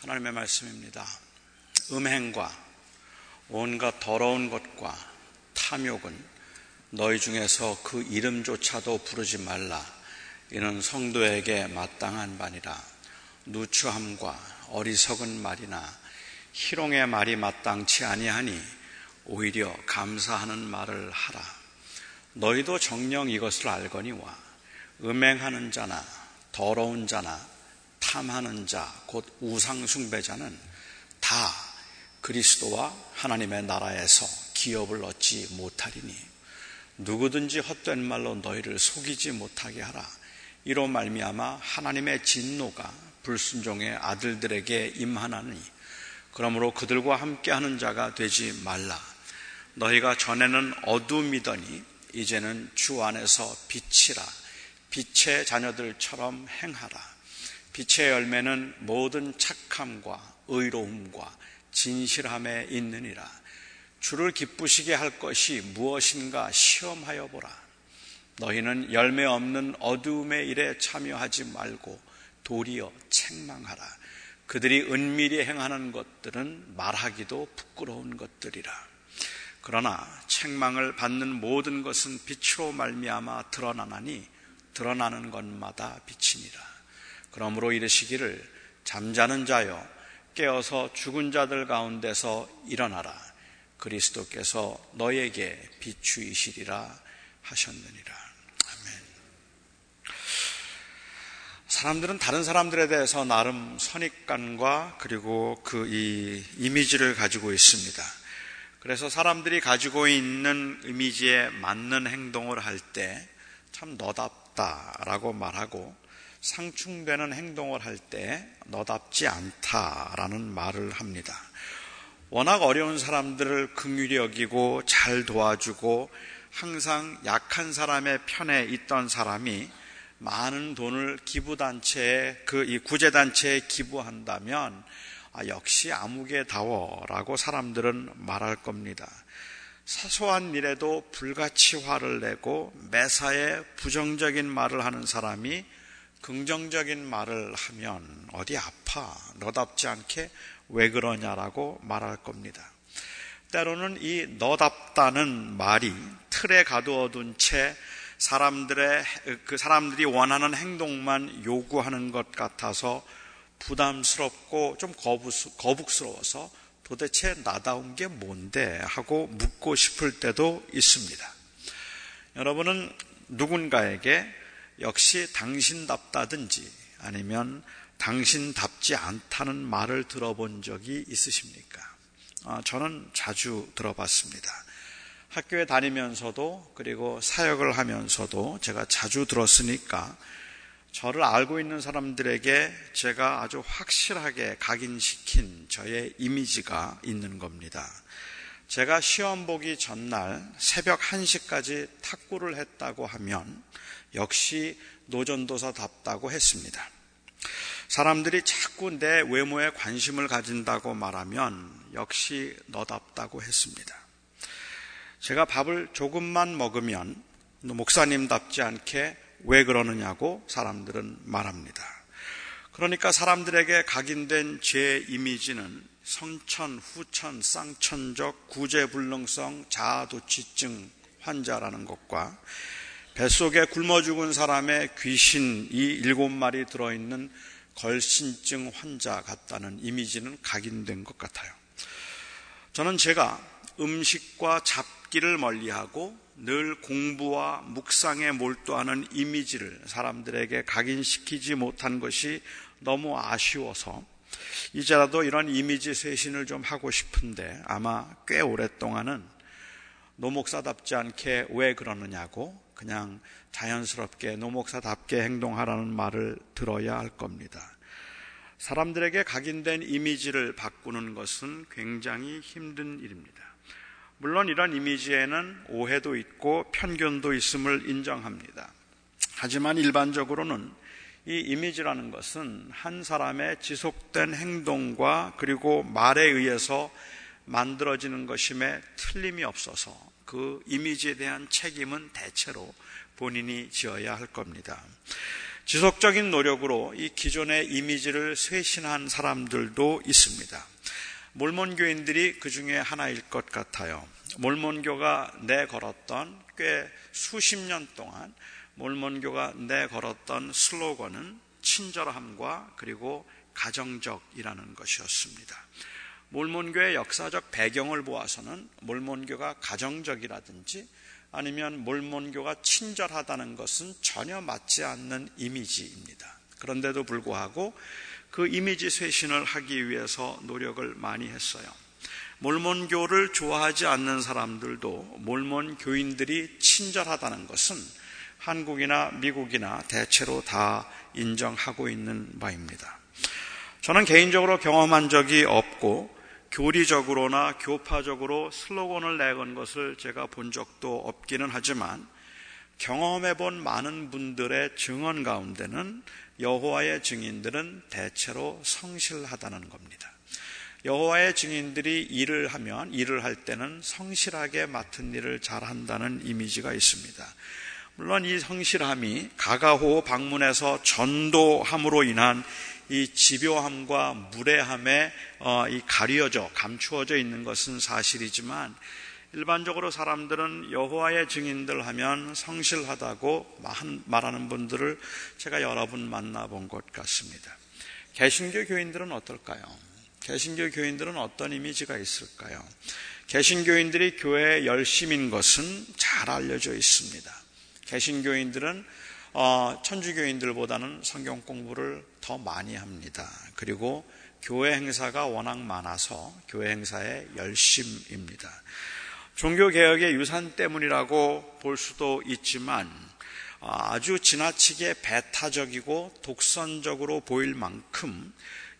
하나님의 말씀입니다. 음행과 온갖 더러운 것과 탐욕은 너희 중에서 그 이름조차도 부르지 말라. 이는 성도에게 마땅한 바니라. 누추함과 어리석은 말이나 희롱의 말이 마땅치 아니하니 오히려 감사하는 말을 하라. 너희도 정령 이것을 알거니와 음행하는 자나 더러운 자나 탐하는 자, 곧 우상숭배자는 다 그리스도와 하나님의 나라에서 기업을 얻지 못하리니 누구든지 헛된 말로 너희를 속이지 못하게 하라. 이로 말미암아 하나님의 진노가 불순종의 아들들에게 임하나니 그러므로 그들과 함께하는 자가 되지 말라. 너희가 전에는 어둠이더니 이제는 주 안에서 빛이라. 빛의 자녀들처럼 행하라. 빛의 열매는 모든 착함과 의로움과 진실함에 있느니라. 주를 기쁘시게 할 것이 무엇인가 시험하여 보라. 너희는 열매 없는 어두움의 일에 참여하지 말고 도리어 책망하라. 그들이 은밀히 행하는 것들은 말하기도 부끄러운 것들이라. 그러나 책망을 받는 모든 것은 빛으로 말미암아 드러나나니 드러나는 것마다 빛이니라. 그러므로 이르시기를 잠자는 자여 깨어서 죽은 자들 가운데서 일어나라. 그리스도께서 너에게 비추이시리라 하셨느니라. 아멘. 사람들은 다른 사람들에 대해서 나름 선입관과 그리고 그 이 이미지를 가지고 있습니다. 그래서 사람들이 가지고 있는 이미지에 맞는 행동을 할 때 참 너답다라고 말하고 상충되는 행동을 할 때 너답지 않다라는 말을 합니다. 워낙 어려운 사람들을 긍휼히 여기고 잘 도와주고 항상 약한 사람의 편에 있던 사람이 많은 돈을 기부단체에 그 이 구제단체에 기부한다면 아, 역시 아무개다워라고 사람들은 말할 겁니다. 사소한 일에도 불같이 화를 내고 매사에 부정적인 말을 하는 사람이 긍정적인 말을 하면 어디 아파 너답지 않게 왜 그러냐라고 말할 겁니다. 때로는 이 너답다는 말이 틀에 가두어둔 채 사람들의 그 사람들이 원하는 행동만 요구하는 것 같아서 부담스럽고 좀 거북 스러워서 도대체 나다운 게 뭔데 하고 묻고 싶을 때도 있습니다. 여러분은 누군가에게 역시 당신답다든지 아니면 당신답지 않다는 말을 들어본 적이 있으십니까? 아, 저는 자주 들어봤습니다. 학교에 다니면서도 그리고 사역을 하면서도 제가 자주 들었으니까 저를 알고 있는 사람들에게 제가 아주 확실하게 각인시킨 저의 이미지가 있는 겁니다. 제가 시험 보기 전날 새벽 1시까지 탁구를 했다고 하면 역시 노전도사답다고 했습니다. 사람들이 자꾸 내 외모에 관심을 가진다고 말하면 역시 너답다고 했습니다. 제가 밥을 조금만 먹으면 목사님답지 않게 왜 그러느냐고 사람들은 말합니다. 그러니까 사람들에게 각인된 제 이미지는 성천, 후천, 쌍천적, 구제불능성, 자아도취증 환자라는 것과 뱃속에 굶어 죽은 사람의 귀신이 일곱 마리 들어있는 걸신증 환자 같다는 이미지는 각인된 것 같아요. 저는 제가 음식과 잡기를 멀리하고 늘 공부와 묵상에 몰두하는 이미지를 사람들에게 각인시키지 못한 것이 너무 아쉬워서 이제라도 이런 이미지 쇄신을 좀 하고 싶은데 아마 꽤 오랫동안은 노목사답지 않게 왜 그러느냐고 그냥 자연스럽게 노목사답게 행동하라는 말을 들어야 할 겁니다. 사람들에게 각인된 이미지를 바꾸는 것은 굉장히 힘든 일입니다. 물론 이런 이미지에는 오해도 있고 편견도 있음을 인정합니다. 하지만 일반적으로는 이 이미지라는 것은 한 사람의 지속된 행동과 그리고 말에 의해서 만들어지는 것임에 틀림이 없어서 그 이미지에 대한 책임은 대체로 본인이 지어야 할 겁니다. 지속적인 노력으로 이 기존의 이미지를 쇄신한 사람들도 있습니다. 몰몬교인들이 그 중에 하나일 것 같아요. 몰몬교가 내걸었던 꽤 수십 년 동안 몰몬교가 내걸었던 슬로건은 친절함과 그리고 가정적이라는 것이었습니다. 몰몬교의 역사적 배경을 보아서는 몰몬교가 가정적이라든지 아니면 몰몬교가 친절하다는 것은 전혀 맞지 않는 이미지입니다. 그런데도 불구하고 그 이미지 쇄신을 하기 위해서 노력을 많이 했어요. 몰몬교를 좋아하지 않는 사람들도 몰몬 교인들이 친절하다는 것은 한국이나 미국이나 대체로 다 인정하고 있는 바입니다. 저는 개인적으로 경험한 적이 없고 교리적으로나 교파적으로 슬로건을 내건 것을 제가 본 적도 없기는 하지만 경험해 본 많은 분들의 증언 가운데는 여호와의 증인들은 대체로 성실하다는 겁니다. 여호와의 증인들이 일을 하면 일을 할 때는 성실하게 맡은 일을 잘 한다는 이미지가 있습니다. 물론 이 성실함이 가가호 방문에서 전도함으로 인한 이 집요함과 무례함에 어, 이 가려져 감추어져 있는 것은 사실이지만 일반적으로 사람들은 여호와의 증인들 하면 성실하다고 말하는 분들을 제가 여러 분 만나본 것 같습니다. 개신교 교인들은 어떨까요? 개신교 교인들은 어떤 이미지가 있을까요? 개신교인들이 교회에 열심인 것은 잘 알려져 있습니다. 개신교인들은 어, 천주교인들보다는 성경 공부를 더 많이 합니다. 그리고 교회 행사가 워낙 많아서 교회 행사에 열심입니다. 종교개혁의 유산 때문이라고 볼 수도 있지만 어, 아주 지나치게 배타적이고 독선적으로 보일 만큼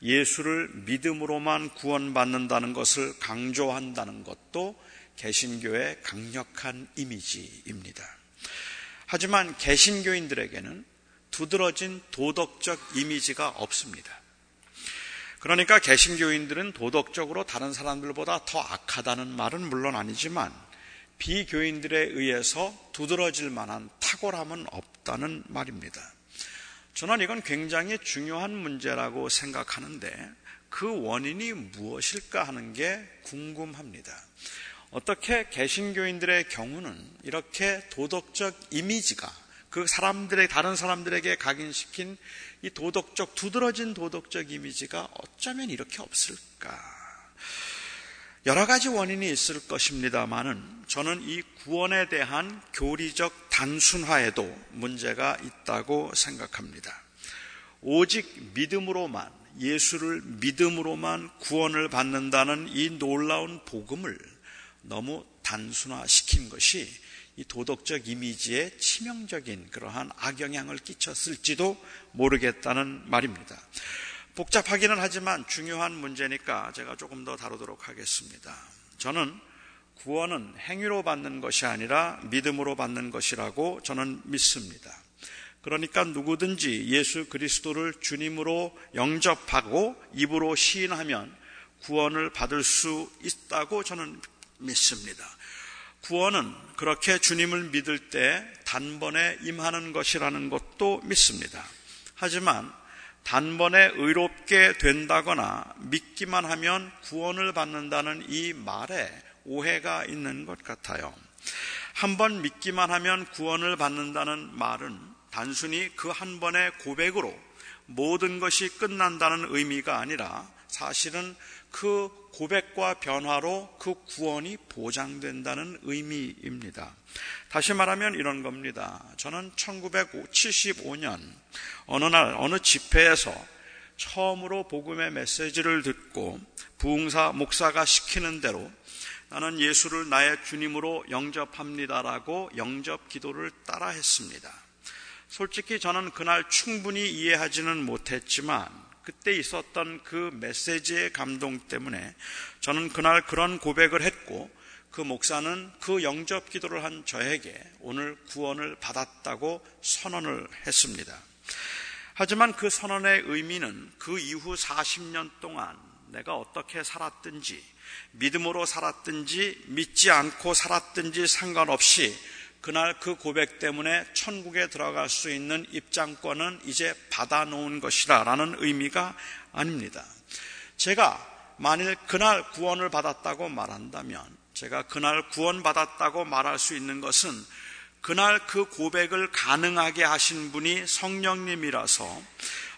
예수를 믿음으로만 구원받는다는 것을 강조한다는 것도 개신교의 강력한 이미지입니다. 하지만 개신교인들에게는 두드러진 도덕적 이미지가 없습니다. 그러니까 개신교인들은 도덕적으로 다른 사람들보다 더 악하다는 말은 물론 아니지만 비교인들에 의해서 두드러질 만한 탁월함은 없다는 말입니다. 저는 이건 굉장히 중요한 문제라고 생각하는데 그 원인이 무엇일까 하는 게 궁금합니다. 어떻게 개신교인들의 경우는 이렇게 도덕적 이미지가 그 사람들의 다른 사람들에게 각인시킨 이 도덕적 두드러진 도덕적 이미지가 어쩌면 이렇게 없을까? 여러 가지 원인이 있을 것입니다만은 저는 이 구원에 대한 교리적 단순화에도 문제가 있다고 생각합니다. 오직 믿음으로만 예수를 믿음으로만 구원을 받는다는 이 놀라운 복음을 너무 단순화시킨 것이 이 도덕적 이미지에 치명적인 그러한 악영향을 끼쳤을지도 모르겠다는 말입니다. 복잡하기는 하지만 중요한 문제니까 제가 조금 더 다루도록 하겠습니다. 저는 구원은 행위로 받는 것이 아니라 믿음으로 받는 것이라고 저는 믿습니다. 그러니까 누구든지 예수 그리스도를 주님으로 영접하고 입으로 시인하면 구원을 받을 수 있다고 저는 믿습니다. 구원은 그렇게 주님을 믿을 때 단번에 임하는 것이라는 것도 믿습니다. 하지만 단번에 의롭게 된다거나 믿기만 하면 구원을 받는다는 이 말에 오해가 있는 것 같아요. 한번 믿기만 하면 구원을 받는다는 말은 단순히 그 한 번의 고백으로 모든 것이 끝난다는 의미가 아니라 사실은 그 고백과 변화로 그 구원이 보장된다는 의미입니다. 다시 말하면 이런 겁니다. 저는 1975년 어느 날 어느 집회에서 처음으로 복음의 메시지를 듣고 부흥사 목사가 시키는 대로 나는 예수를 나의 주님으로 영접합니다라고 영접 기도를 따라 했습니다. 솔직히 저는 그날 충분히 이해하지는 못했지만 그때 있었던 그 메시지의 감동 때문에 저는 그날 그런 고백을 했고 그 목사는 그 영접 기도를 한 저에게 오늘 구원을 받았다고 선언을 했습니다. 하지만 그 선언의 의미는 그 이후 40년 동안 내가 어떻게 살았든지 믿음으로 살았든지 믿지 않고 살았든지 상관없이 그날 그 고백 때문에 천국에 들어갈 수 있는 입장권은 이제 받아놓은 것이라라는 의미가 아닙니다. 제가 만일 그날 구원을 받았다고 말한다면 제가 그날 구원받았다고 말할 수 있는 것은 그날 그 고백을 가능하게 하신 분이 성령님이라서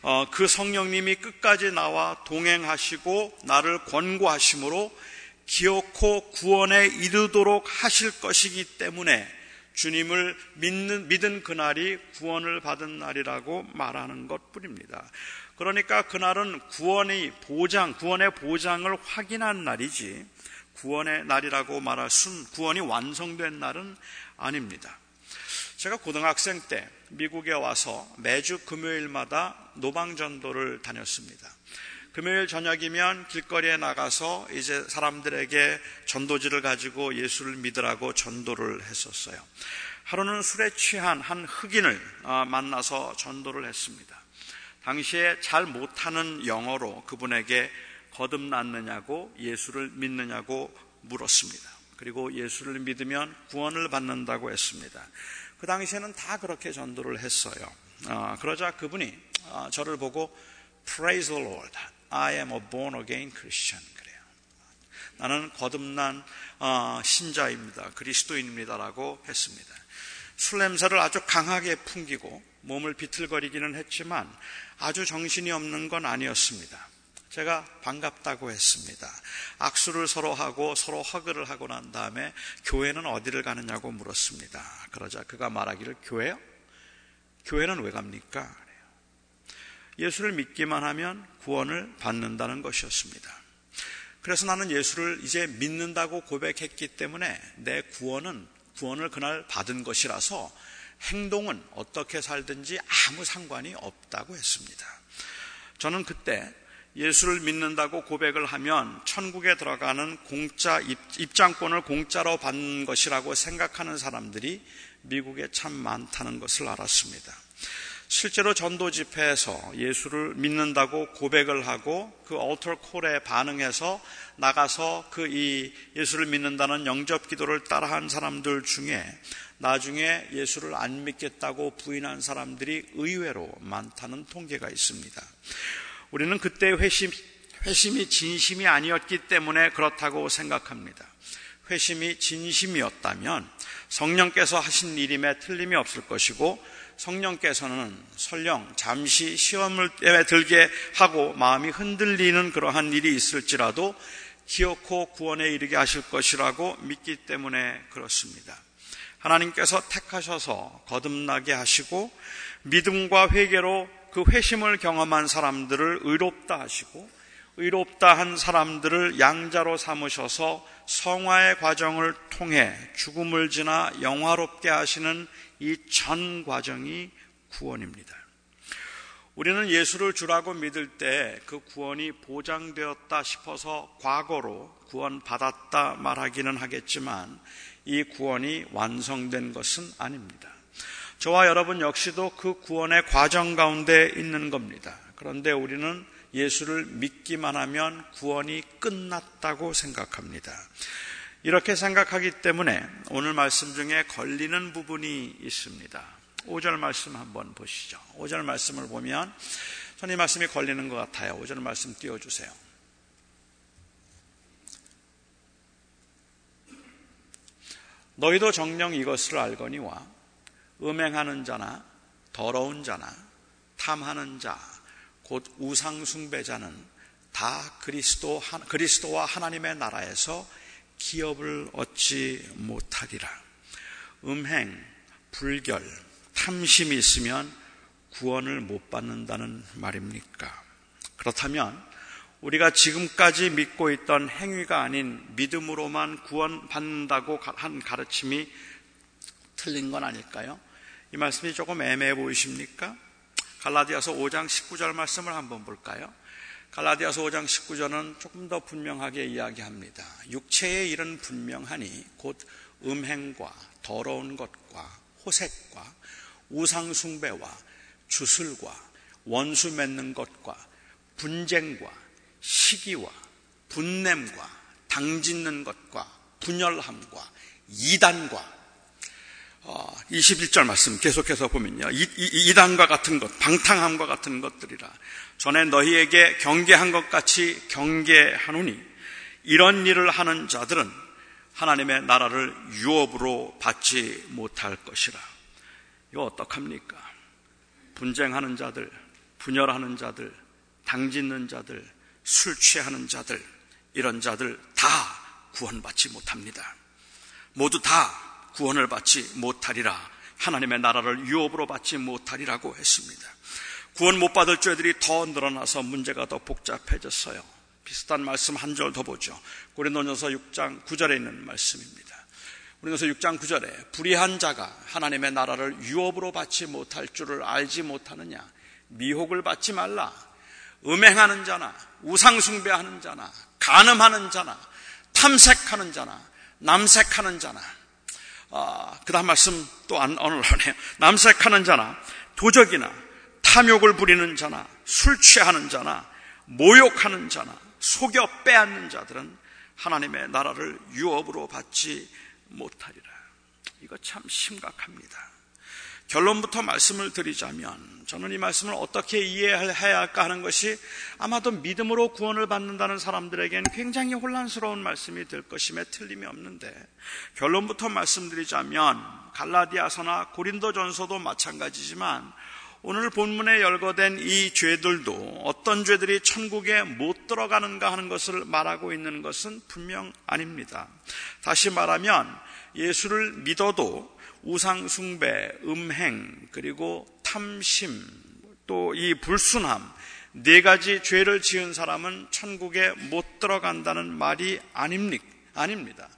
어, 그 성령님이 끝까지 나와 동행하시고 나를 권고하심으로 기어코 구원에 이르도록 하실 것이기 때문에 주님을 믿는, 믿은 그날이 구원을 받은 날이라고 말하는 것 뿐입니다. 그러니까 그날은 구원의 보장, 구원의 보장을 확인한 날이지 구원의 날이라고 말할 순, 구원이 완성된 날은 아닙니다. 제가 고등학생 때 미국에 와서 매주 금요일마다 노방전도를 다녔습니다. 금요일 저녁이면 길거리에 나가서 이제 사람들에게 전도지를 가지고 예수를 믿으라고 전도를 했었어요. 하루는 술에 취한 한 흑인을 어, 만나서 전도를 했습니다. 당시에 잘 못하는 영어로 그분에게 거듭났느냐고 예수를 믿느냐고 물었습니다. 그리고 예수를 믿으면 구원을 받는다고 했습니다. 그 당시에는 다 그렇게 전도를 했어요. 어, 그러자 그분이 어, 저를 보고 Praise the Lord. I am a born again Christian. 그래요. 나는 거듭난 어, 신자입니다. 그리스도인입니다라고 했습니다. 술 냄새를 아주 강하게 풍기고 몸을 비틀거리기는 했지만 아주 정신이 없는 건 아니었습니다. 제가 반갑다고 했습니다. 악수를 서로 하고 서로 허그를 하고 난 다음에 교회는 어디를 가느냐고 물었습니다. 그러자 그가 말하기를 교회요? 교회는 왜 갑니까? 예수를 믿기만 하면 구원을 받는다는 것이었습니다. 그래서 나는 예수를 이제 믿는다고 고백했기 때문에 내 구원은 구원을 그날 받은 것이라서 행동은 어떻게 살든지 아무 상관이 없다고 했습니다. 저는 그때 예수를 믿는다고 고백을 하면 천국에 들어가는 공짜 입장권을 공짜로 받는 것이라고 생각하는 사람들이 미국에 참 많다는 것을 알았습니다. 실제로 전도 집회에서 예수를 믿는다고 고백을 하고 그 얼터 콜에 반응해서 나가서 그 이 예수를 믿는다는 영접 기도를 따라한 사람들 중에 나중에 예수를 안 믿겠다고 부인한 사람들이 의외로 많다는 통계가 있습니다. 우리는 그때 회심, 회심이 진심이 아니었기 때문에 그렇다고 생각합니다. 회심이 진심이었다면 성령께서 하신 일임에 틀림이 없을 것이고 성령께서는 설령 잠시 시험을 들게 하고 마음이 흔들리는 그러한 일이 있을지라도 기어코 구원에 이르게 하실 것이라고 믿기 때문에 그렇습니다. 하나님께서 택하셔서 거듭나게 하시고 믿음과 회개로 그 회심을 경험한 사람들을 의롭다 하시고 의롭다 한 사람들을 양자로 삼으셔서 성화의 과정을 통해 죽음을 지나 영화롭게 하시는 이 전 과정이 구원입니다. 우리는 예수를 주라고 믿을 때 그 구원이 보장되었다 싶어서 과거로 구원받았다 말하기는 하겠지만 이 구원이 완성된 것은 아닙니다. 저와 여러분 역시도 그 구원의 과정 가운데 있는 겁니다. 그런데 우리는 예수를 믿기만 하면 구원이 끝났다고 생각합니다. 이렇게 생각하기 때문에 오늘 말씀 중에 걸리는 부분이 있습니다. 5절 말씀 한번 보시죠. 5절 말씀을 보면 전이 말씀이 걸리는 것 같아요. 5절 말씀 띄워주세요. 너희도 정령 이것을 알거니와 음행하는 자나 더러운 자나 탐하는 자, 곧 우상 숭배자는 다 그리스도, 그리스도와 하나님의 나라에서 기업을 얻지 못하리라. 음행, 불결, 탐심이 있으면 구원을 못 받는다는 말입니까? 그렇다면 우리가 지금까지 믿고 있던 행위가 아닌 믿음으로만 구원받는다고 한 가르침이 틀린 건 아닐까요? 이 말씀이 조금 애매해 보이십니까? 갈라디아서 5장 19절 말씀을 한번 볼까요? 갈라디아서 5장 19절은 조금 더 분명하게 이야기합니다. 육체의 일은 분명하니 곧 음행과 더러운 것과 호색과 우상숭배와 주술과 원수 맺는 것과 분쟁과 시기와 분냄과 당짓는 것과 분열함과 이단과 21절 어, 말씀 계속해서 보면요. 이단과 같은 것, 방탕함과 같은 것들이라. 전에 너희에게 경계한 것 같이 경계하노니 이런 일을 하는 자들은 하나님의 나라를 유업으로 받지 못할 것이라. 이거 어떡합니까? 분쟁하는 자들, 분열하는 자들, 당 짓는 자들, 술 취하는 자들, 이런 자들 다 구원받지 못합니다. 모두 다 구원을 받지 못하리라. 하나님의 나라를 유업으로 받지 못하리라고 했습니다. 구원 못 받을 죄들이 더 늘어나서 문제가 더 복잡해졌어요. 비슷한 말씀 한 절 더 보죠. 고린도전서 6장 9절에 있는 말씀입니다. 고린도서 6장 9절에 불의한 자가 하나님의 나라를 유업으로 받지 못할 줄을 알지 못하느냐 미혹을 받지 말라. 음행하는 자나 우상 숭배하는 자나 간음하는 자나 탐색하는 자나 남색하는 자나 아, 그 다음 말씀 또 안, 언어하네요. 남색하는 자나 도적이나 탐욕을 부리는 자나 술 취하는 자나 모욕하는 자나 속여 빼앗는 자들은 하나님의 나라를 유업으로 받지 못하리라. 이거 참 심각합니다. 결론부터 말씀을 드리자면 저는 이 말씀을 어떻게 이해해야 할까 하는 것이 아마도 믿음으로 구원을 받는다는 사람들에게는 굉장히 혼란스러운 말씀이 될 것임에 틀림이 없는데 결론부터 말씀드리자면 갈라디아서나 고린도전서도 마찬가지지만 오늘 본문에 열거된 이 죄들도 어떤 죄들이 천국에 못 들어가는가 하는 것을 말하고 있는 것은 분명 아닙니다. 다시 말하면 예수를 믿어도 우상 숭배, 음행, 그리고 탐심, 또 이 불순함, 네 가지 죄를 지은 사람은 천국에 못 들어간다는 말이 아닙니까? 아닙니다.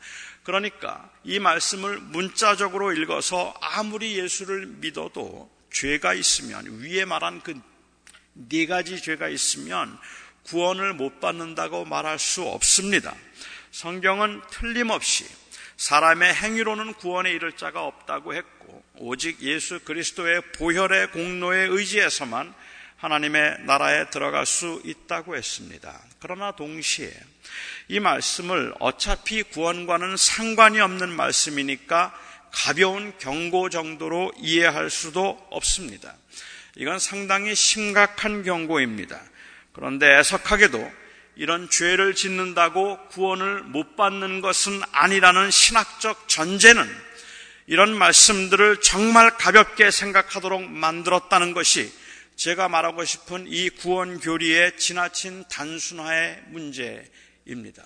그러니까 이 말씀을 문자적으로 읽어서 아무리 예수를 믿어도 죄가 있으면 위에 말한 그 네 가지 죄가 있으면 구원을 못 받는다고 말할 수 없습니다. 성경은 틀림없이 사람의 행위로는 구원에 이를 자가 없다고 했고 오직 예수 그리스도의 보혈의 공로에 의지해서만 하나님의 나라에 들어갈 수 있다고 했습니다. 그러나 동시에 이 말씀을 어차피 구원과는 상관이 없는 말씀이니까 가벼운 경고 정도로 이해할 수도 없습니다. 이건 상당히 심각한 경고입니다. 그런데 애석하게도 이런 죄를 짓는다고 구원을 못 받는 것은 아니라는 신학적 전제는 이런 말씀들을 정말 가볍게 생각하도록 만들었다는 것이 제가 말하고 싶은 이 구원 교리의 지나친 단순화의 문제입니다.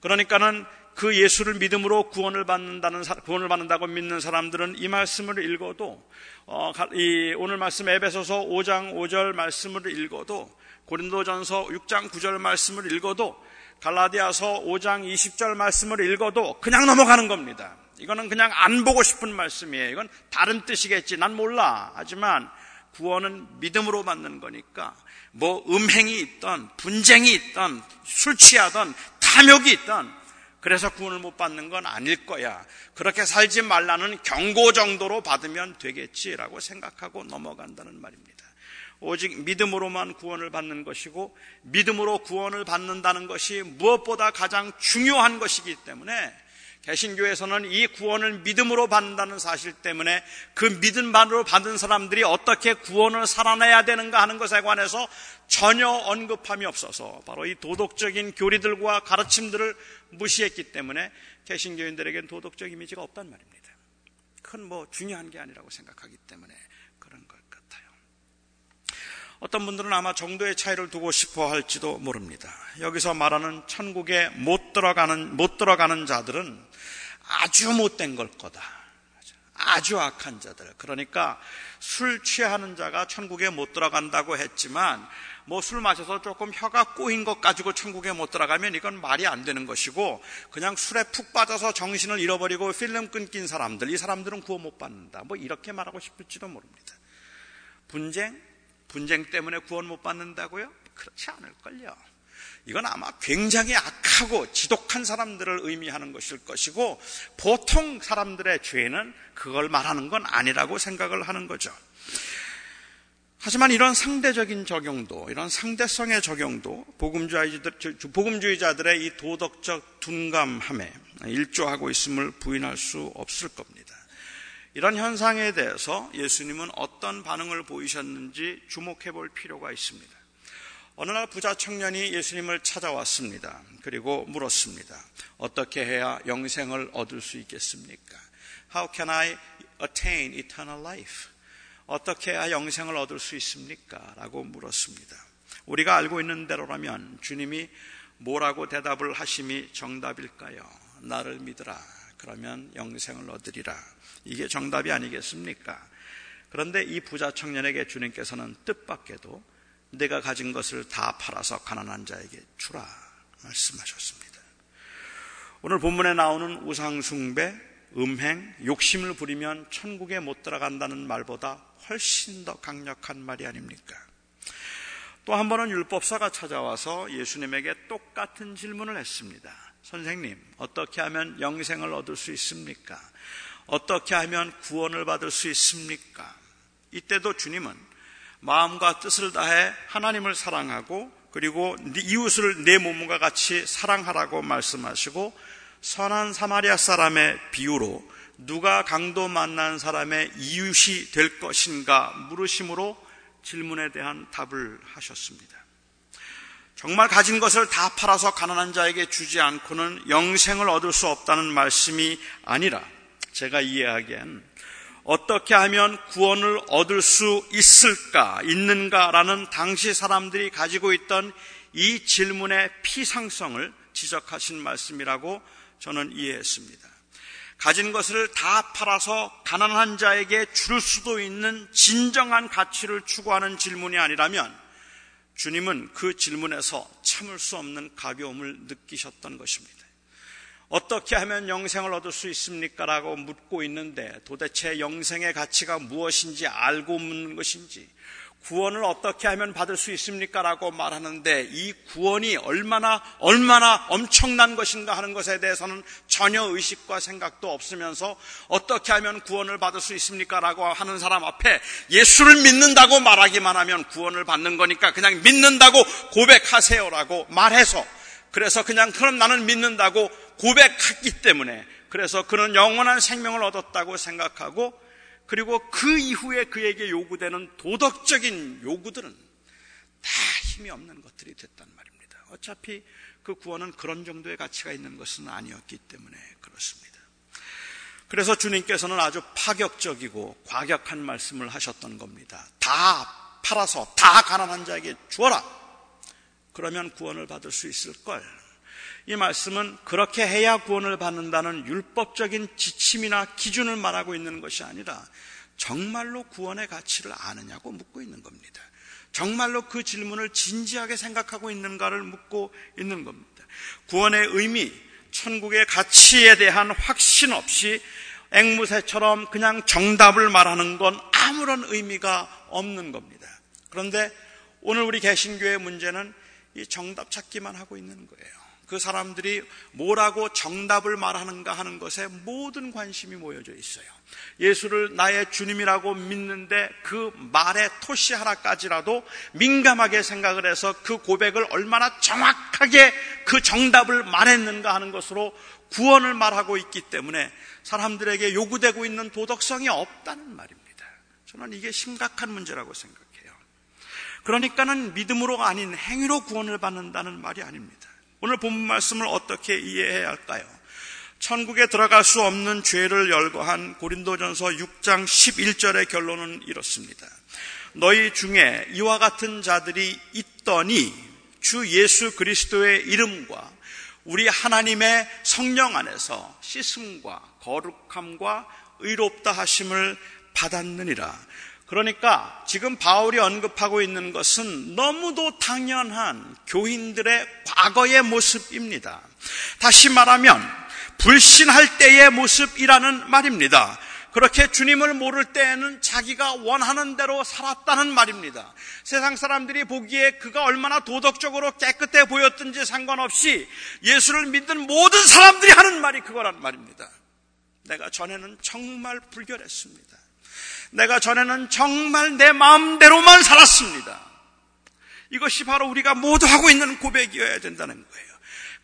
그러니까는 그 예수를 믿음으로 구원을 받는다는 구원을 받는다고 믿는 사람들은 이 말씀을 읽어도 어, 이 오늘 말씀 에베소서 5장 5절 말씀을 읽어도 고린도전서 6장 9절 말씀을 읽어도 갈라디아서 5장 20절 말씀을 읽어도 그냥 넘어가는 겁니다. 이거는 그냥 안 보고 싶은 말씀이에요. 이건 다른 뜻이겠지. 난 몰라. 하지만 구원은 믿음으로 받는 거니까 뭐 음행이 있던 분쟁이 있던 술 취하던 탐욕이 있던 그래서 구원을 못 받는 건 아닐 거야. 그렇게 살지 말라는 경고 정도로 받으면 되겠지라고 생각하고 넘어간다는 말입니다. 오직 믿음으로만 구원을 받는 것이고 믿음으로 구원을 받는다는 것이 무엇보다 가장 중요한 것이기 때문에 개신교에서는 이 구원을 믿음으로 받는다는 사실 때문에 그 믿음만으로 받은 사람들이 어떻게 구원을 살아내야 되는가 하는 것에 관해서 전혀 언급함이 없어서 바로 이 도덕적인 교리들과 가르침들을 무시했기 때문에 개신교인들에게는 도덕적 이미지가 없단 말입니다. 큰뭐 중요한 게 아니라고 생각하기 때문에 그런 것 같아요. 어떤 분들은 아마 정도의 차이를 두고 싶어 할지도 모릅니다. 여기서 말하는 천국에 못 들어가는 못 들어가는 자들은 아주 못된 걸 거다. 아주 악한 자들. 그러니까 술 취하는 자가 천국에 못 들어간다고 했지만 뭐 술 마셔서 조금 혀가 꼬인 것 가지고 천국에 못 들어가면 이건 말이 안 되는 것이고 그냥 술에 푹 빠져서 정신을 잃어버리고 필름 끊긴 사람들 이 사람들은 구원 못 받는다. 뭐 이렇게 말하고 싶을지도 모릅니다. 분쟁 분쟁 때문에 구원 못 받는다고요? 그렇지 않을걸요. 이건 아마 굉장히 악하고 지독한 사람들을 의미하는 것일 것이고 보통 사람들의 죄는 그걸 말하는 건 아니라고 생각을 하는 거죠. 하지만 이런 상대적인 적용도, 이런 상대성의 적용도 복음주의자들, 복음주의자들의 이 도덕적 둔감함에 일조하고 있음을 부인할 수 없을 겁니다. 이런 현상에 대해서 예수님은 어떤 반응을 보이셨는지 주목해 볼 필요가 있습니다. 어느 날 부자 청년이 예수님을 찾아왔습니다. 그리고 물었습니다. 어떻게 해야 영생을 얻을 수 있겠습니까? How can I attain eternal life? 어떻게 해야 영생을 얻을 수 있습니까? 라고 물었습니다. 우리가 알고 있는 대로라면 주님이 뭐라고 대답을 하심이 정답일까요? 나를 믿으라. 그러면 영생을 얻으리라. 이게 정답이 아니겠습니까? 그런데 이 부자 청년에게 주님께서는 뜻밖에도 내가 가진 것을 다 팔아서 가난한 자에게 주라 말씀하셨습니다. 오늘 본문에 나오는 우상숭배, 음행, 욕심을 부리면 천국에 못 들어간다는 말보다 훨씬 더 강력한 말이 아닙니까? 또 한 번은 율법사가 찾아와서 예수님에게 똑같은 질문을 했습니다. 선생님, 어떻게 하면 영생을 얻을 수 있습니까? 어떻게 하면 구원을 받을 수 있습니까? 이때도 주님은 마음과 뜻을 다해 하나님을 사랑하고 그리고 네 이웃을 내 몸과 같이 사랑하라고 말씀하시고 선한 사마리아 사람의 비유로 누가 강도 만난 사람의 이웃이 될 것인가 물으심으로 질문에 대한 답을 하셨습니다. 정말 가진 것을 다 팔아서 가난한 자에게 주지 않고는 영생을 얻을 수 없다는 말씀이 아니라 제가 이해하기엔 어떻게 하면 구원을 얻을 수 있을까, 있는가라는 당시 사람들이 가지고 있던 이 질문의 피상성을 지적하신 말씀이라고 저는 이해했습니다. 가진 것을 다 팔아서 가난한 자에게 줄 수도 있는 진정한 가치를 추구하는 질문이 아니라면 주님은 그 질문에서 참을 수 없는 가벼움을 느끼셨던 것입니다. 어떻게 하면 영생을 얻을 수 있습니까? 라고 묻고 있는데 도대체 영생의 가치가 무엇인지 알고 묻는 것인지 구원을 어떻게 하면 받을 수 있습니까? 라고 말하는데 이 구원이 얼마나, 얼마나 엄청난 것인가 하는 것에 대해서는 전혀 의식과 생각도 없으면서 어떻게 하면 구원을 받을 수 있습니까? 라고 하는 사람 앞에 예수를 믿는다고 말하기만 하면 구원을 받는 거니까 그냥 믿는다고 고백하세요라고 말해서 그래서 그냥 그럼 나는 믿는다고 고백했기 때문에 그래서 그는 영원한 생명을 얻었다고 생각하고 그리고 그 이후에 그에게 요구되는 도덕적인 요구들은 다 힘이 없는 것들이 됐단 말입니다. 어차피 그 구원은 그런 정도의 가치가 있는 것은 아니었기 때문에 그렇습니다. 그래서 주님께서는 아주 파격적이고 과격한 말씀을 하셨던 겁니다. 다 팔아서 다 가난한 자에게 주어라. 그러면 구원을 받을 수 있을 걸. 이 말씀은 그렇게 해야 구원을 받는다는 율법적인 지침이나 기준을 말하고 있는 것이 아니라 정말로 구원의 가치를 아느냐고 묻고 있는 겁니다. 정말로 그 질문을 진지하게 생각하고 있는가를 묻고 있는 겁니다. 구원의 의미, 천국의 가치에 대한 확신 없이 앵무새처럼 그냥 정답을 말하는 건 아무런 의미가 없는 겁니다. 그런데 오늘 우리 개신교의 문제는 이 정답 찾기만 하고 있는 거예요. 그 사람들이 뭐라고 정답을 말하는가 하는 것에 모든 관심이 모여져 있어요. 예수를 나의 주님이라고 믿는데 그 말의 토시 하나까지라도 민감하게 생각을 해서 그 고백을 얼마나 정확하게 그 정답을 말했는가 하는 것으로 구원을 말하고 있기 때문에 사람들에게 요구되고 있는 도덕성이 없다는 말입니다. 저는 이게 심각한 문제라고 생각해요. 그러니까는 믿음으로 아닌 행위로 구원을 받는다는 말이 아닙니다. 오늘 본 말씀을 어떻게 이해해야 할까요? 천국에 들어갈 수 없는 죄를 열거한 고린도전서 6장 11절의 결론은 이렇습니다. 너희 중에 이와 같은 자들이 있더니 주 예수 그리스도의 이름과 우리 하나님의 성령 안에서 씻음과 거룩함과 의롭다 하심을 받았느니라. 그러니까 지금 바울이 언급하고 있는 것은 너무도 당연한 교인들의 과거의 모습입니다. 다시 말하면 불신할 때의 모습이라는 말입니다. 그렇게 주님을 모를 때에는 자기가 원하는 대로 살았다는 말입니다. 세상 사람들이 보기에 그가 얼마나 도덕적으로 깨끗해 보였든지 상관없이 예수를 믿는 모든 사람들이 하는 말이 그거란 말입니다. 내가 전에는 정말 불결했습니다. 내가 전에는 정말 내 마음대로만 살았습니다. 이것이 바로 우리가 모두 하고 있는 고백이어야 된다는 거예요.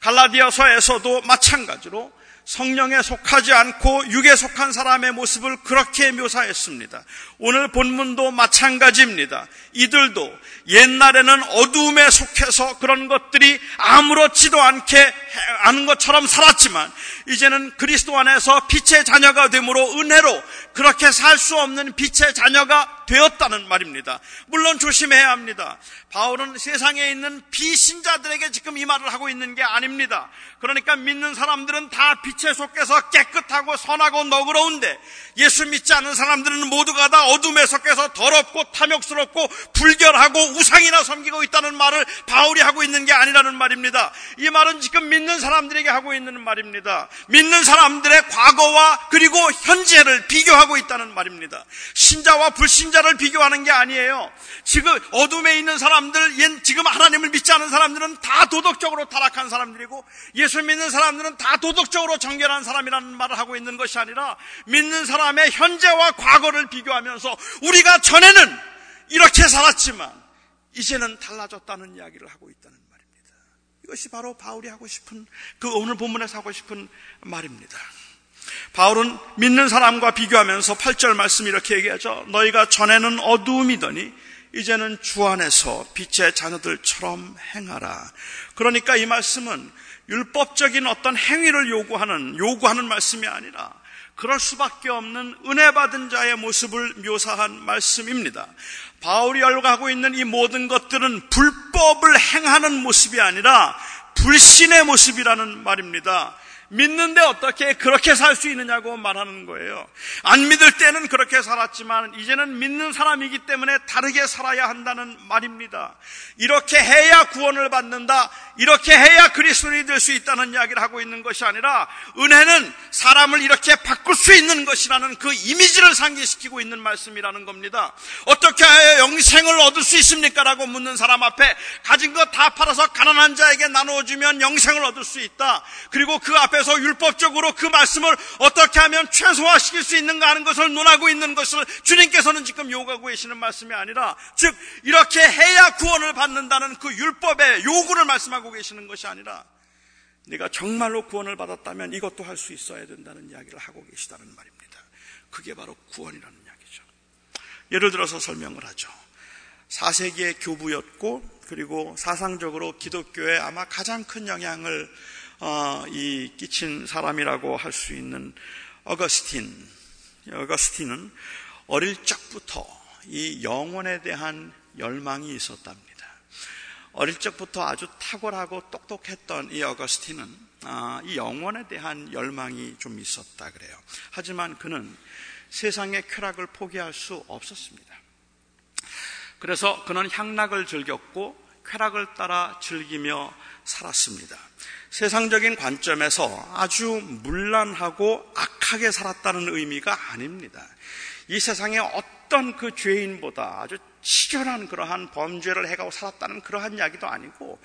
갈라디아서에서도 마찬가지로 성령에 속하지 않고 육에 속한 사람의 모습을 그렇게 묘사했습니다. 오늘 본문도 마찬가지입니다. 이들도 옛날에는 어두움에 속해서 그런 것들이 아무렇지도 않게 아는 것처럼 살았지만 이제는 그리스도 안에서 빛의 자녀가 되므로 은혜로 그렇게 살 수 없는 빛의 자녀가 되었다는 말입니다. 물론 조심해야 합니다. 바울은 세상에 있는 비신자들에게 지금 이 말을 하고 있는 게 아닙니다. 그러니까 믿는 사람들은 다 빛에 속해서 깨끗하고 선하고 너그러운데 예수 믿지 않는 사람들은 모두가 다 어둠에 속해서 더럽고 탐욕스럽고 불결하고 우상이나 섬기고 있다는 말을 바울이 하고 있는 게 아니라는 말입니다. 이 말은 지금 믿는 사람들에게 하고 있는 말입니다. 믿는 사람들의 과거와 그리고 현재를 비교하고 있다는 말입니다. 신자와 불신자 를 비교하는 게 아니에요. 지금 어둠에 있는 사람들, 지금 하나님을 믿지 않는 사람들은 다 도덕적으로 타락한 사람들이고 예수 믿는 사람들은 다 도덕적으로 정결한 사람이라는 말을 하고 있는 것이 아니라 믿는 사람의 현재와 과거를 비교하면서 우리가 전에는 이렇게 살았지만 이제는 달라졌다는 이야기를 하고 있다는 말입니다. 이것이 바로 바울이 하고 싶은 그 오늘 본문에서 하고 싶은 말입니다. 바울은 믿는 사람과 비교하면서 8절 말씀 이렇게 얘기하죠. 너희가 전에는 어두움이더니 이제는 주 안에서 빛의 자녀들처럼 행하라. 그러니까 이 말씀은 율법적인 어떤 행위를 요구하는 요구하는 말씀이 아니라 그럴 수밖에 없는 은혜 받은 자의 모습을 묘사한 말씀입니다. 바울이 열거하고 있는 이 모든 것들은 불법을 행하는 모습이 아니라 불신의 모습이라는 말입니다. 믿는데 어떻게 그렇게 살 수 있느냐고 말하는 거예요. 안 믿을 때는 그렇게 살았지만 이제는 믿는 사람이기 때문에 다르게 살아야 한다는 말입니다. 이렇게 해야 구원을 받는다. 이렇게 해야 그리스도인이 될 수 있다는 이야기를 하고 있는 것이 아니라 은혜는 사람을 이렇게 바꿀 수 있는 것이라는 그 이미지를 상기시키고 있는 말씀이라는 겁니다. 어떻게 하여 영생을 얻을 수 있습니까? 라고 묻는 사람 앞에 가진 것 다 팔아서 가난한 자에게 나누어 주면 영생을 얻을 수 있다. 그리고 그 앞에 앞에서 율법적으로 그 말씀을 어떻게 하면 최소화시킬 수 있는가 하는 것을 논하고 있는 것을 주님께서는 지금 요구하고 계시는 말씀이 아니라 즉 이렇게 해야 구원을 받는다는 그 율법의 요구를 말씀하고 계시는 것이 아니라 네가 정말로 구원을 받았다면 이것도 할 수 있어야 된다는 이야기를 하고 계시다는 말입니다. 그게 바로 구원이라는 이야기죠. 예를 들어서 설명을 하죠. 4세기의 교부였고 그리고 사상적으로 기독교에 아마 가장 큰 영향을 어, 이 끼친 사람이라고 할 수 있는 어거스틴. 어거스틴은 어릴 적부터 이 영혼에 대한 열망이 있었답니다. 어릴 적부터 아주 탁월하고 똑똑했던 이 어거스틴은 아, 이 영혼에 대한 열망이 좀 있었다 그래요. 하지만 그는 세상의 쾌락을 포기할 수 없었습니다. 그래서 그는 향락을 즐겼고 쾌락을 따라 즐기며 살았습니다. 세상적인 관점에서 아주 문란하고 악하게 살았다는 의미가 아닙니다. 이 세상에 어떤 그 죄인보다 아주 치열한 그러한 범죄를 해가고 살았다는 그러한 이야기도 아니고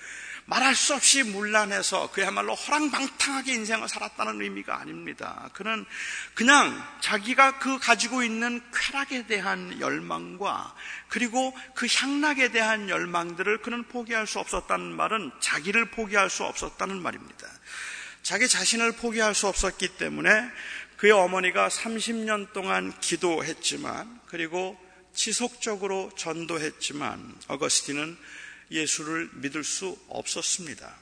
말할 수 없이 문란해서 그야말로 허랑방탕하게 인생을 살았다는 의미가 아닙니다. 그는 그냥 자기가 그 가지고 있는 쾌락에 대한 열망과 그리고 그 향락에 대한 열망들을 그는 포기할 수 없었다는 말은 자기를 포기할 수 없었다는 말입니다. 자기 자신을 포기할 수 없었기 때문에 그의 어머니가 30년 동안 기도했지만 그리고 지속적으로 전도했지만 어거스틴은 예수를 믿을 수 없었습니다.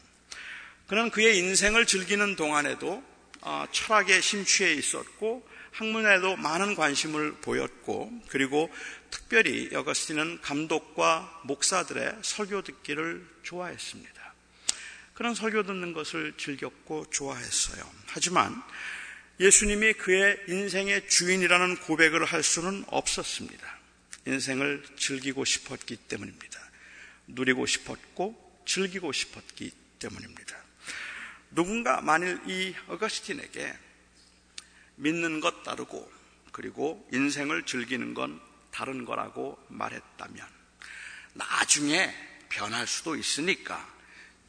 그는 그의 인생을 즐기는 동안에도 어, 철학에 심취해 있었고 학문에도 많은 관심을 보였고 그리고 특별히 어거스틴은 감독과 목사들의 설교 듣기를 좋아했습니다. 그런 설교 듣는 것을 즐겼고 좋아했어요. 하지만 예수님이 그의 인생의 주인이라는 고백을 할 수는 없었습니다. 인생을 즐기고 싶었기 때문입니다. 누리고 싶었고 즐기고 싶었기 때문입니다. 누군가 만일 이 어거스틴에게 믿는 것 다르고 그리고 인생을 즐기는 건 다른 거라고 말했다면 나중에 변할 수도 있으니까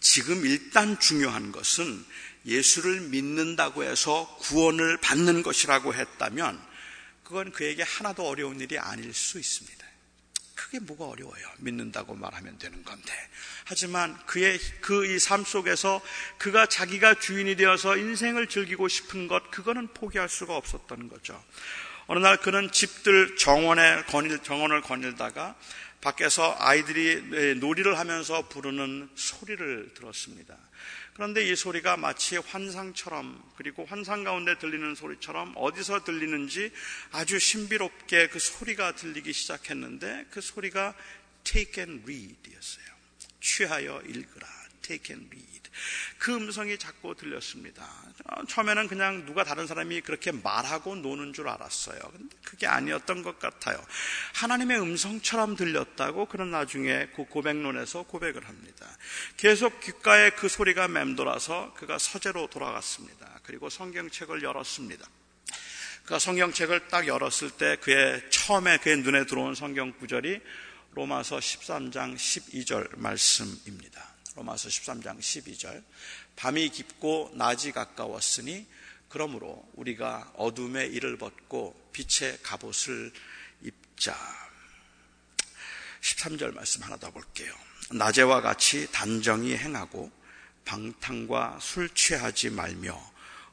지금 일단 중요한 것은 예수를 믿는다고 해서 구원을 받는 것이라고 했다면 그건 그에게 하나도 어려운 일이 아닐 수 있습니다. 그게 뭐가 어려워요. 믿는다고 말하면 되는 건데. 하지만 그의 그 이 삶 속에서 그가 자기가 주인이 되어서 인생을 즐기고 싶은 것 그거는 포기할 수가 없었던 거죠. 어느 날 그는 집들 정원에 거닐 정원을 거닐다가 밖에서 아이들이 놀이를 하면서 부르는 소리를 들었습니다. 그런데 이 소리가 마치 환상처럼 그리고 환상 가운데 들리는 소리처럼 어디서 들리는지 아주 신비롭게 그 소리가 들리기 시작했는데 그 소리가 take and read였어요. 취하여 읽으라. Take and read. 그 음성이 자꾸 들렸습니다. 어, 처음에는 그냥 누가 다른 사람이 그렇게 말하고 노는 줄 알았어요. 근데 그게 아니었던 것 같아요. 하나님의 음성처럼 들렸다고 그런 나중에 그 고백론에서 고백을 합니다. 계속 귓가에 그 소리가 맴돌아서 그가 서재로 돌아갔습니다. 그리고 성경책을 열었습니다. 그가 성경책을 딱 열었을 때 그의 처음에 그의 눈에 들어온 성경 구절이 로마서 13장 12절 말씀입니다. 로마서 13장 12절. 밤이 깊고 낮이 가까웠으니 그러므로 우리가 어둠의 일을 벗고 빛의 갑옷을 입자. 13절 말씀 하나 더 볼게요. 낮에와 같이 단정히 행하고 방탕과 술 취하지 말며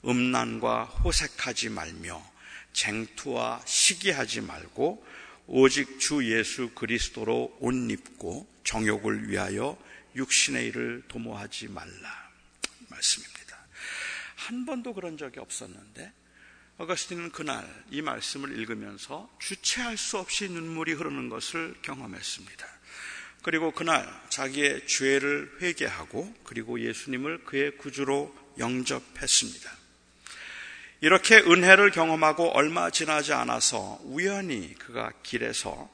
음란과 호색하지 말며 쟁투와 시기하지 말고 오직 주 예수 그리스도로 옷 입고 정욕을 위하여 육신의 일을 도모하지 말라. 말씀입니다. 한 번도 그런 적이 없었는데, 어거스틴은 그날 이 말씀을 읽으면서 주체할 수 없이 눈물이 흐르는 것을 경험했습니다. 그리고 그날 자기의 죄를 회개하고 그리고 예수님을 그의 구주로 영접했습니다. 이렇게 은혜를 경험하고 얼마 지나지 않아서 우연히 그가 길에서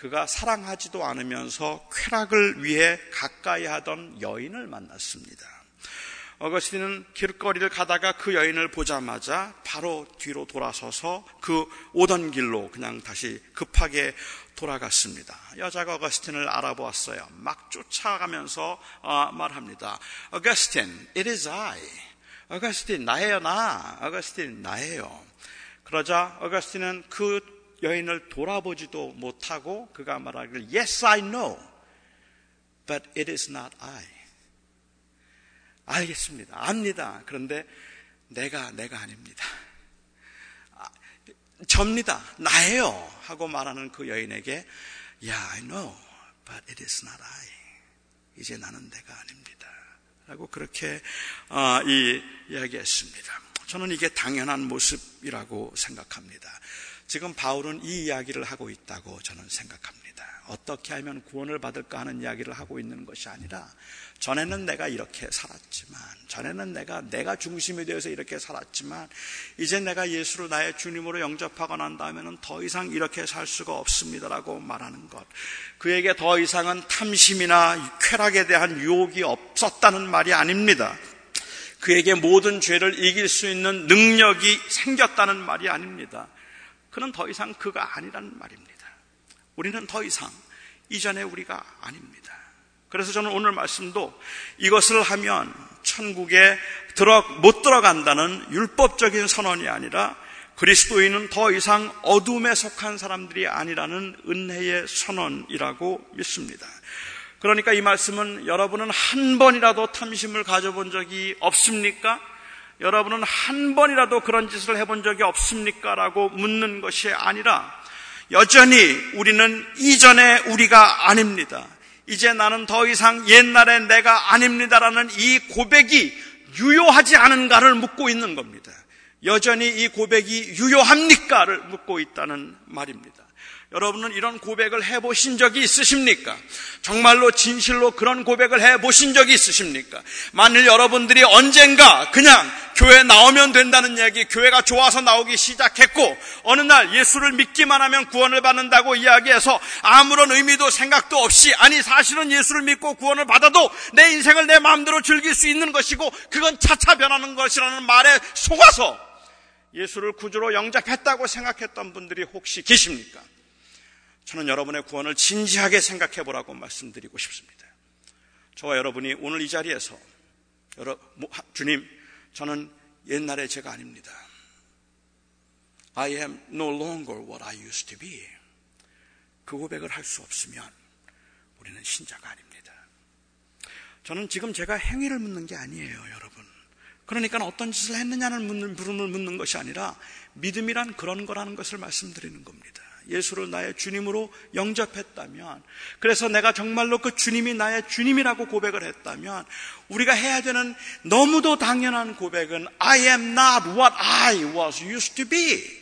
그가 사랑하지도 않으면서 쾌락을 위해 가까이 하던 여인을 만났습니다. 어거스틴은 길거리를 가다가 그 여인을 보자마자 바로 뒤로 돌아서서 그 오던 길로 그냥 다시 급하게 돌아갔습니다. 여자가 어거스틴을 알아보았어요. 막 쫓아가면서 어, 말합니다. 어거스틴, it is I. 어거스틴, 나예요, 나. 어거스틴, 나예요. 그러자 어거스틴은 그 여인을 돌아보지도 못하고 그가 말하기를 Yes, I know, but it is not I. 알겠습니다. 압니다. 그런데 내가 내가 아닙니다. 아, 접니다. 나예요. 하고 말하는 그 여인에게 Yeah, I know, but it is not I. 이제 나는 내가 아닙니다. 라고 그렇게 어, 이 이야기했습니다. 저는 이게 당연한 모습이라고 생각합니다. 지금 바울은 이 이야기를 하고 있다고 저는 생각합니다. 어떻게 하면 구원을 받을까 하는 이야기를 하고 있는 것이 아니라 전에는 내가 이렇게 살았지만 전에는 내가 내가 중심이 되어서 이렇게 살았지만 이제 내가 예수를 나의 주님으로 영접하고 난 다음에는 더 이상 이렇게 살 수가 없습니다라고 말하는 것. 그에게 더 이상은 탐심이나 쾌락에 대한 유혹이 없었다는 말이 아닙니다. 그에게 모든 죄를 이길 수 있는 능력이 생겼다는 말이 아닙니다. 그는 더 이상 그가 아니라는 말입니다. 우리는 더 이상 이전에 우리가 아닙니다. 그래서 저는 오늘 말씀도 이것을 하면 천국에 들어, 못 들어간다는 율법적인 선언이 아니라 그리스도인은 더 이상 어둠에 속한 사람들이 아니라는 은혜의 선언이라고 믿습니다. 그러니까 이 말씀은 여러분은 한 번이라도 탐심을 가져본 적이 없습니까? 여러분은 한 번이라도 그런 짓을 해본 적이 없습니까? 라고 묻는 것이 아니라 여전히 우리는 이전에 우리가 아닙니다. 이제 나는 더 이상 옛날에 내가 아닙니다라는 이 고백이 유효하지 않은가를 묻고 있는 겁니다. 여전히 이 고백이 유효합니까를 묻고 있다는 말입니다. 여러분은 이런 고백을 해보신 적이 있으십니까? 정말로 진실로 그런 고백을 해보신 적이 있으십니까? 만일 여러분들이 언젠가 그냥 교회 나오면 된다는 얘기, 교회가 좋아서 나오기 시작했고, 어느 날 예수를 믿기만 하면 구원을 받는다고 이야기해서 아무런 의미도 생각도 없이, 아니, 사실은 예수를 믿고 구원을 받아도 내 인생을 내 마음대로 즐길 수 있는 것이고, 그건 차차 변하는 것이라는 말에 속아서 예수를 구주로 영접했다고 생각했던 분들이 혹시 계십니까? 저는 여러분의 구원을 진지하게 생각해 보라고 말씀드리고 싶습니다. 저와 여러분이 오늘 이 자리에서 여러, 주님, 저는 옛날의 제가 아닙니다. I am no longer what I used to be. 그 고백을 할 수 없으면 우리는 신자가 아닙니다. 저는 지금 제가 행위를 묻는 게 아니에요, 여러분. 그러니까 어떤 짓을 했느냐는 부름을 묻는 것이 아니라 믿음이란 그런 거라는 것을 말씀드리는 겁니다. 예수를 나의 주님으로 영접했다면, 그래서 내가 정말로 그 주님이 나의 주님이라고 고백을 했다면, 우리가 해야 되는 너무도 당연한 고백은 I am not what I was used to be.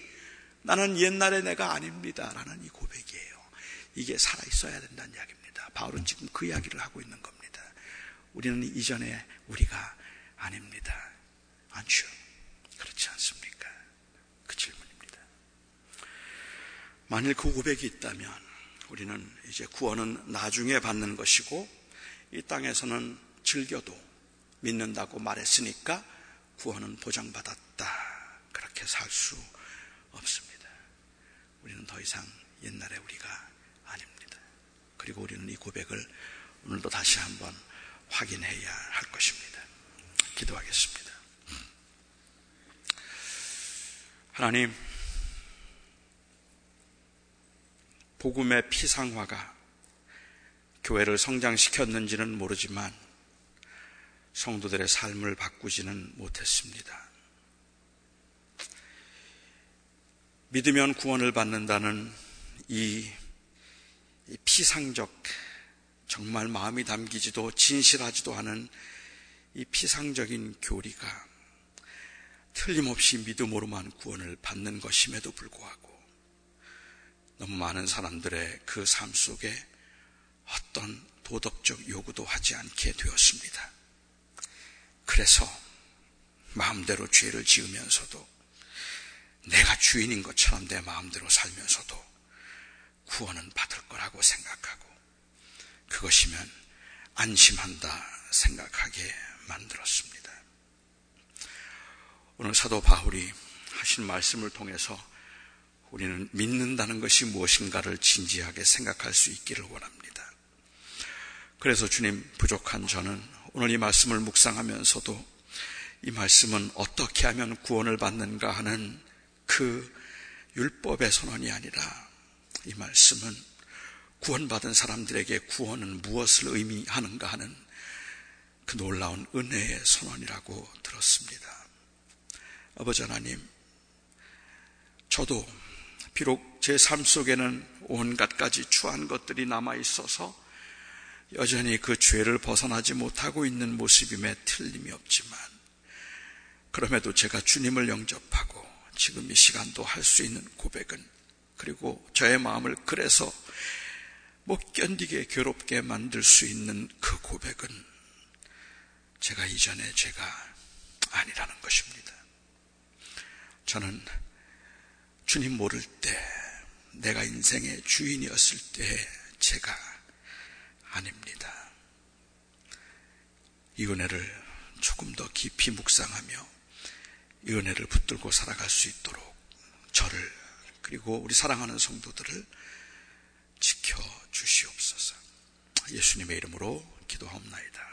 나는 옛날에 내가 아닙니다. 라는 이 고백이에요. 이게 살아있어야 된다는 이야기입니다. 바울은 지금 그 이야기를 하고 있는 겁니다. 우리는 이전에 우리가 아닙니다. 안죠? 그렇지 않습니까? 그 질문입니다. 만일 그 고백이 있다면 우리는 이제 구원은 나중에 받는 것이고 이 땅에서는 즐겨도 믿는다고 말했으니까 구원은 보장받았다. 그렇게 살 수 없습니다. 우리는 더 이상 옛날에 우리가 아닙니다. 그리고 우리는 이 고백을 오늘도 다시 한번 확인해야 할 것입니다. 기도하겠습니다. 하나님, 복음의 피상화가 교회를 성장시켰는지는 모르지만 성도들의 삶을 바꾸지는 못했습니다. 믿으면 구원을 받는다는 이 피상적, 정말 마음이 담기지도 진실하지도 않은 이 피상적인 교리가 틀림없이 믿음으로만 구원을 받는 것임에도 불구하고 너무 많은 사람들의 그 삶 속에 어떤 도덕적 요구도 하지 않게 되었습니다. 그래서 마음대로 죄를 지으면서도 내가 주인인 것처럼 내 마음대로 살면서도 구원은 받을 거라고 생각하고 그것이면 안심한다 생각하게 만들었습니다. 오늘 사도 바울이 하신 말씀을 통해서 우리는 믿는다는 것이 무엇인가를 진지하게 생각할 수 있기를 원합니다. 그래서 주님 부족한 저는 오늘 이 말씀을 묵상하면서도 이 말씀은 어떻게 하면 구원을 받는가 하는 그 율법의 선언이 아니라 이 말씀은 구원받은 사람들에게 구원은 무엇을 의미하는가 하는 그 놀라운 은혜의 선언이라고 들었습니다. 아버지 하나님, 저도 비록 제 삶 속에는 온갖 가지 추한 것들이 남아 있어서 여전히 그 죄를 벗어나지 못하고 있는 모습임에 틀림이 없지만 그럼에도 제가 주님을 영접하고 지금 이 시간도 할 수 있는 고백은 그리고 저의 마음을 그래서 못 견디게 괴롭게 만들 수 있는 그 고백은 제가 이전에 제가 아니라는 것입니다. 저는 주님 모를 때, 내가 인생의 주인이었을 때 제가 아닙니다. 이 은혜를 조금 더 깊이 묵상하며 이 은혜를 붙들고 살아갈 수 있도록 저를 그리고 우리 사랑하는 성도들을 지켜 주시옵소서. 예수님의 이름으로 기도하옵나이다.